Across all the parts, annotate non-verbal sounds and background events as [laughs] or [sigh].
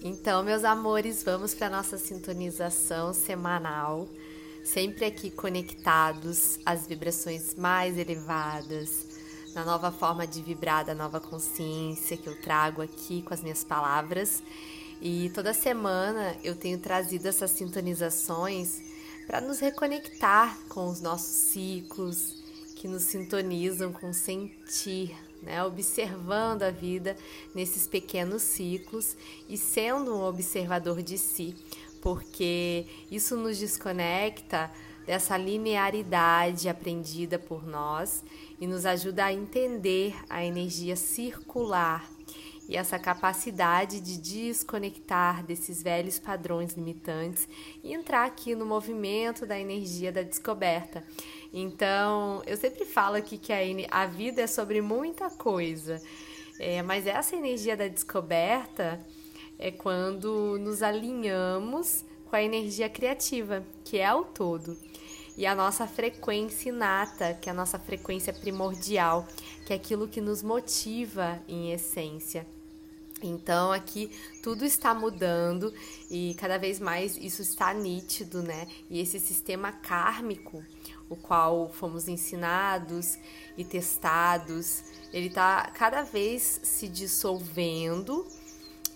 Então, meus amores, vamos para nossa sintonização semanal, sempre aqui conectados às vibrações mais elevadas, na nova forma de vibrar da nova consciência que eu trago aqui com as minhas palavras. E toda semana eu tenho trazido essas sintonizações para nos reconectar com os nossos ciclos que nos sintonizam com sentir, né? observando a vida nesses pequenos ciclos e sendo um observador de si, porque isso nos desconecta dessa linearidade aprendida por nós e nos ajuda a entender a energia circular e essa capacidade de desconectar desses velhos padrões limitantes e entrar aqui no movimento da energia da descoberta. Então, eu sempre falo aqui que a, a vida é sobre muita coisa, é, mas essa energia da descoberta é quando nos alinhamos com a energia criativa, que é o todo, e a nossa frequência inata, que é a nossa frequência primordial, que é aquilo que nos motiva em essência. Então aqui tudo está mudando e cada vez mais isso está nítido, né? E esse sistema kármico, o qual fomos ensinados e testados, ele está cada vez se dissolvendo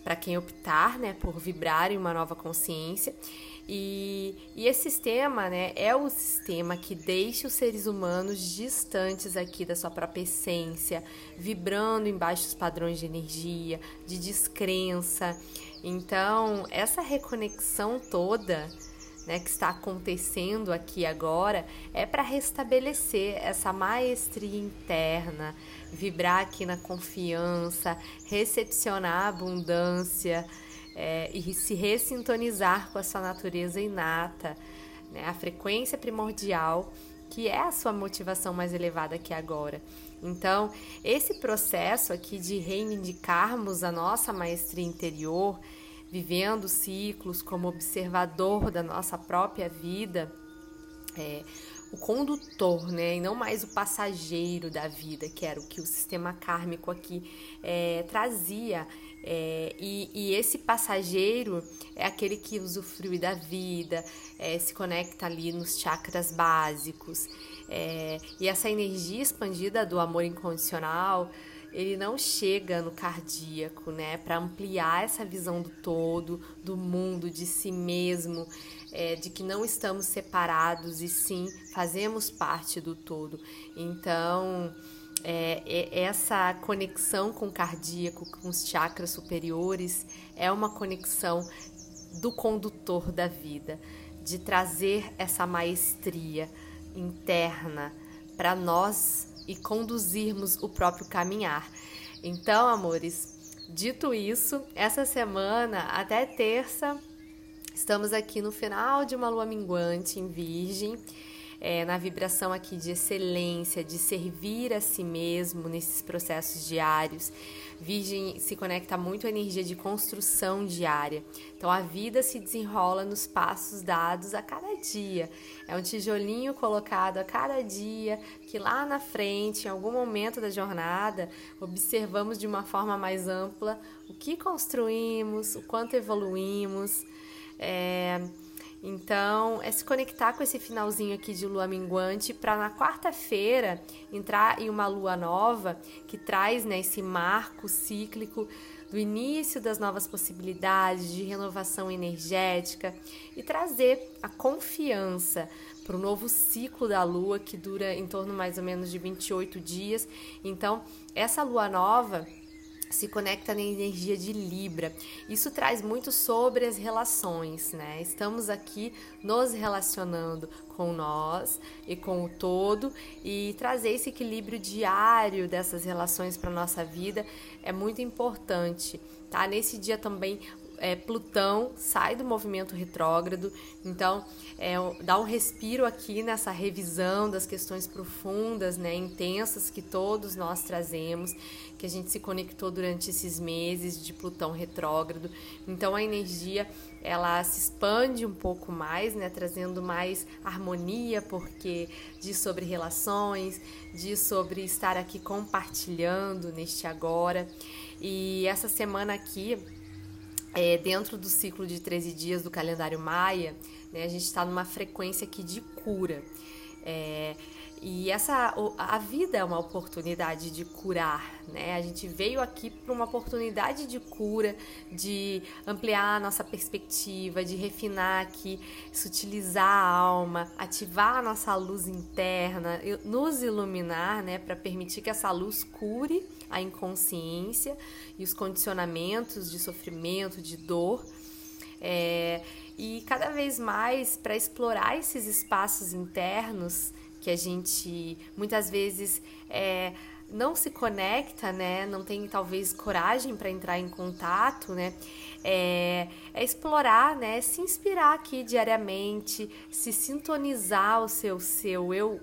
para quem optar, né, por vibrar em uma nova consciência. E, e, esse sistema né, é o sistema que deixa os seres humanos distantes aqui da sua própria essência, vibrando em baixos padrões de energia, de descrença. Então, essa reconexão toda né, que está acontecendo aqui agora é para restabelecer essa maestria interna, vibrar aqui na confiança, recepcionar a abundância é, e se ressintonizar com a sua natureza inata, né, a frequência primordial que é a sua motivação mais elevada aqui agora. Então, esse processo aqui de reivindicarmos a nossa maestria interior vivendo ciclos como observador da nossa própria vida, é, o condutor, né, e não mais o passageiro da vida, que era o que o sistema kármico aqui é, trazia. É, e, e, esse passageiro é aquele que usufrui da vida, é, se conecta ali nos chakras básicos. É, e essa energia expandida do amor incondicional ele não chega no cardíaco, né, para ampliar essa visão do todo, do mundo, de si mesmo, é, de que não estamos separados e sim fazemos parte do todo. Então, é, é, essa conexão com o cardíaco, com os chakras superiores, é uma conexão do condutor da vida, de trazer essa maestria interna para nós e conduzirmos o próprio caminhar. Então, amores, dito isso, essa semana até terça estamos aqui no final de uma lua minguante em Virgem é, na vibração aqui de excelência, de servir a si mesmo nesses processos diários. Virgem se conecta muito à energia de construção diária. Então a vida se desenrola nos passos dados a cada dia. É um tijolinho colocado a cada dia que lá na frente, em algum momento da jornada, observamos de uma forma mais ampla o que construímos, o quanto evoluímos. É, então, é se conectar com esse finalzinho aqui de lua minguante para na quarta-feira entrar em uma lua nova que traz né, esse marco cíclico do início das novas possibilidades de renovação energética e trazer a confiança para o novo ciclo da lua que dura em torno mais ou menos de 28 dias. Então, essa lua nova se conecta na energia de Libra. Isso traz muito sobre as relações, né? Estamos aqui nos relacionando com nós e com o todo e trazer esse equilíbrio diário dessas relações para nossa vida é muito importante, tá? Nesse dia também é, Plutão sai do movimento retrógrado, então é, dá um respiro aqui nessa revisão das questões profundas, né, intensas que todos nós trazemos, que a gente se conectou durante esses meses de Plutão retrógrado. Então a energia ela se expande um pouco mais, né, trazendo mais harmonia, porque diz sobre relações, diz sobre estar aqui compartilhando neste agora. E essa semana aqui é, dentro do ciclo de 13 dias do calendário maia, né, a gente está numa frequência aqui de cura. É, e essa a vida é uma oportunidade de curar, né? A gente veio aqui para uma oportunidade de cura, de ampliar a nossa perspectiva, de refinar aqui, sutilizar a alma, ativar a nossa luz interna, nos iluminar, né, para permitir que essa luz cure a inconsciência e os condicionamentos de sofrimento, de dor. É, e cada vez mais para explorar esses espaços internos que a gente muitas vezes é, não se conecta, né? Não tem talvez coragem para entrar em contato, né? É, é, explorar, né? Se inspirar aqui diariamente, se sintonizar o seu seu eu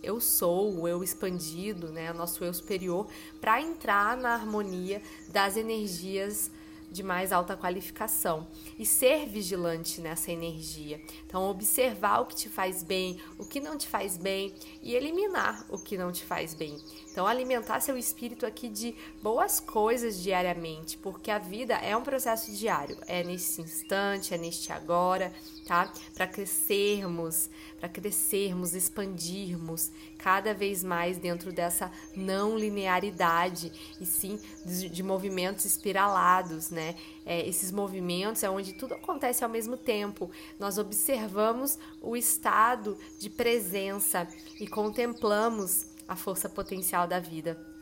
eu sou, o eu expandido, né? O nosso eu superior, para entrar na harmonia das energias de mais alta qualificação e ser vigilante nessa energia. Então, observar o que te faz bem, o que não te faz bem e eliminar o que não te faz bem. Então, alimentar seu espírito aqui de boas coisas diariamente, porque a vida é um processo diário, é nesse instante, é neste agora, tá? Para crescermos, para crescermos, expandirmos cada vez mais dentro dessa não linearidade e sim de, de movimentos espiralados, né? É, esses movimentos é onde tudo acontece ao mesmo tempo. Nós observamos o estado de presença e contemplamos a força potencial da vida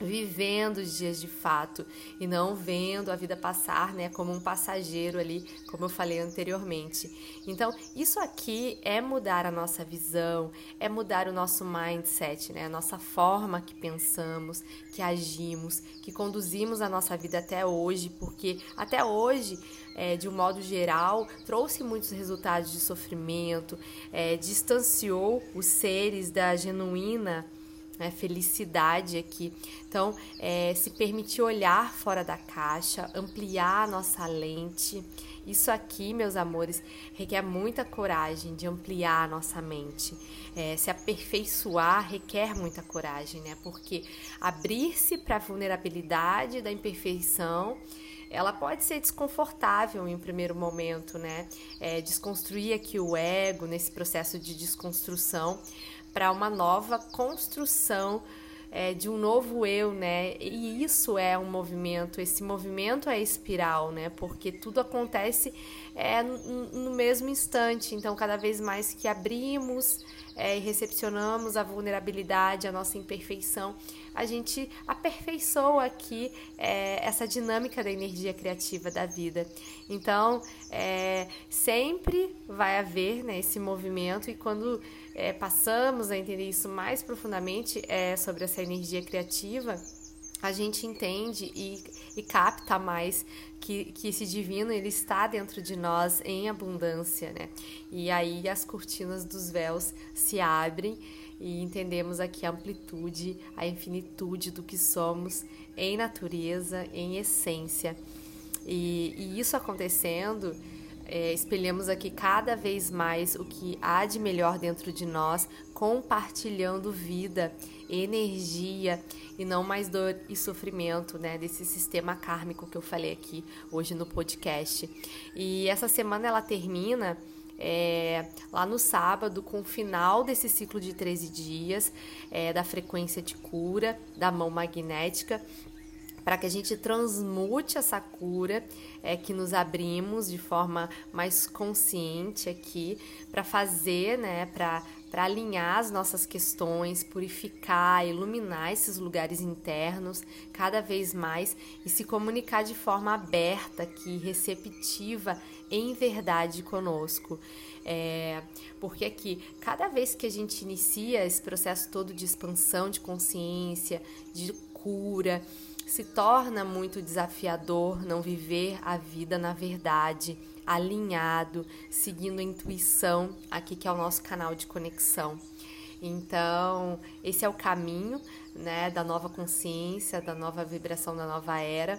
vivendo os dias de fato e não vendo a vida passar, né, como um passageiro ali, como eu falei anteriormente. Então, isso aqui é mudar a nossa visão, é mudar o nosso mindset, né, a nossa forma que pensamos, que agimos, que conduzimos a nossa vida até hoje, porque até hoje é, de um modo geral, trouxe muitos resultados de sofrimento, é, distanciou os seres da genuína né, felicidade aqui. Então, é, se permitir olhar fora da caixa, ampliar a nossa lente. Isso aqui, meus amores, requer muita coragem de ampliar a nossa mente. É, se aperfeiçoar requer muita coragem, né? Porque abrir-se para a vulnerabilidade da imperfeição ela pode ser desconfortável em um primeiro momento, né? É, desconstruir aqui o ego nesse processo de desconstrução, para uma nova construção é, de um novo eu, né? E isso é um movimento, esse movimento é espiral, né? Porque tudo acontece é, no mesmo instante. Então, cada vez mais que abrimos é, e recepcionamos a vulnerabilidade, a nossa imperfeição, a gente aperfeiçoa aqui é, essa dinâmica da energia criativa da vida. Então, é, sempre vai haver né, esse movimento, e quando é, passamos a entender isso mais profundamente é, sobre essa energia criativa, a gente entende e, e capta mais que, que esse divino ele está dentro de nós em abundância, né? E aí as cortinas dos véus se abrem e entendemos aqui a amplitude, a infinitude do que somos em natureza, em essência. E, e isso acontecendo é, espelhamos aqui cada vez mais o que há de melhor dentro de nós, compartilhando vida, energia e não mais dor e sofrimento, né? Desse sistema kármico que eu falei aqui hoje no podcast. E essa semana ela termina. É, lá no sábado, com o final desse ciclo de 13 dias, é, da frequência de cura, da mão magnética, para que a gente transmute essa cura, é que nos abrimos de forma mais consciente aqui para fazer, né, para para alinhar as nossas questões, purificar, iluminar esses lugares internos cada vez mais e se comunicar de forma aberta, aqui, receptiva, em verdade conosco. É, porque aqui, cada vez que a gente inicia esse processo todo de expansão de consciência, de cura, se torna muito desafiador não viver a vida na verdade, alinhado, seguindo a intuição, aqui que é o nosso canal de conexão. Então, esse é o caminho, né, da nova consciência, da nova vibração da nova era.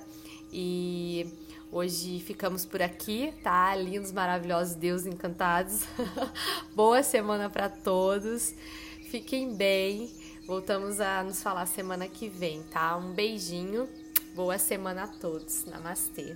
E hoje ficamos por aqui, tá? Lindos, maravilhosos, deuses encantados. [laughs] Boa semana para todos. Fiquem bem Voltamos a nos falar semana que vem, tá? Um beijinho, boa semana a todos. Namastê.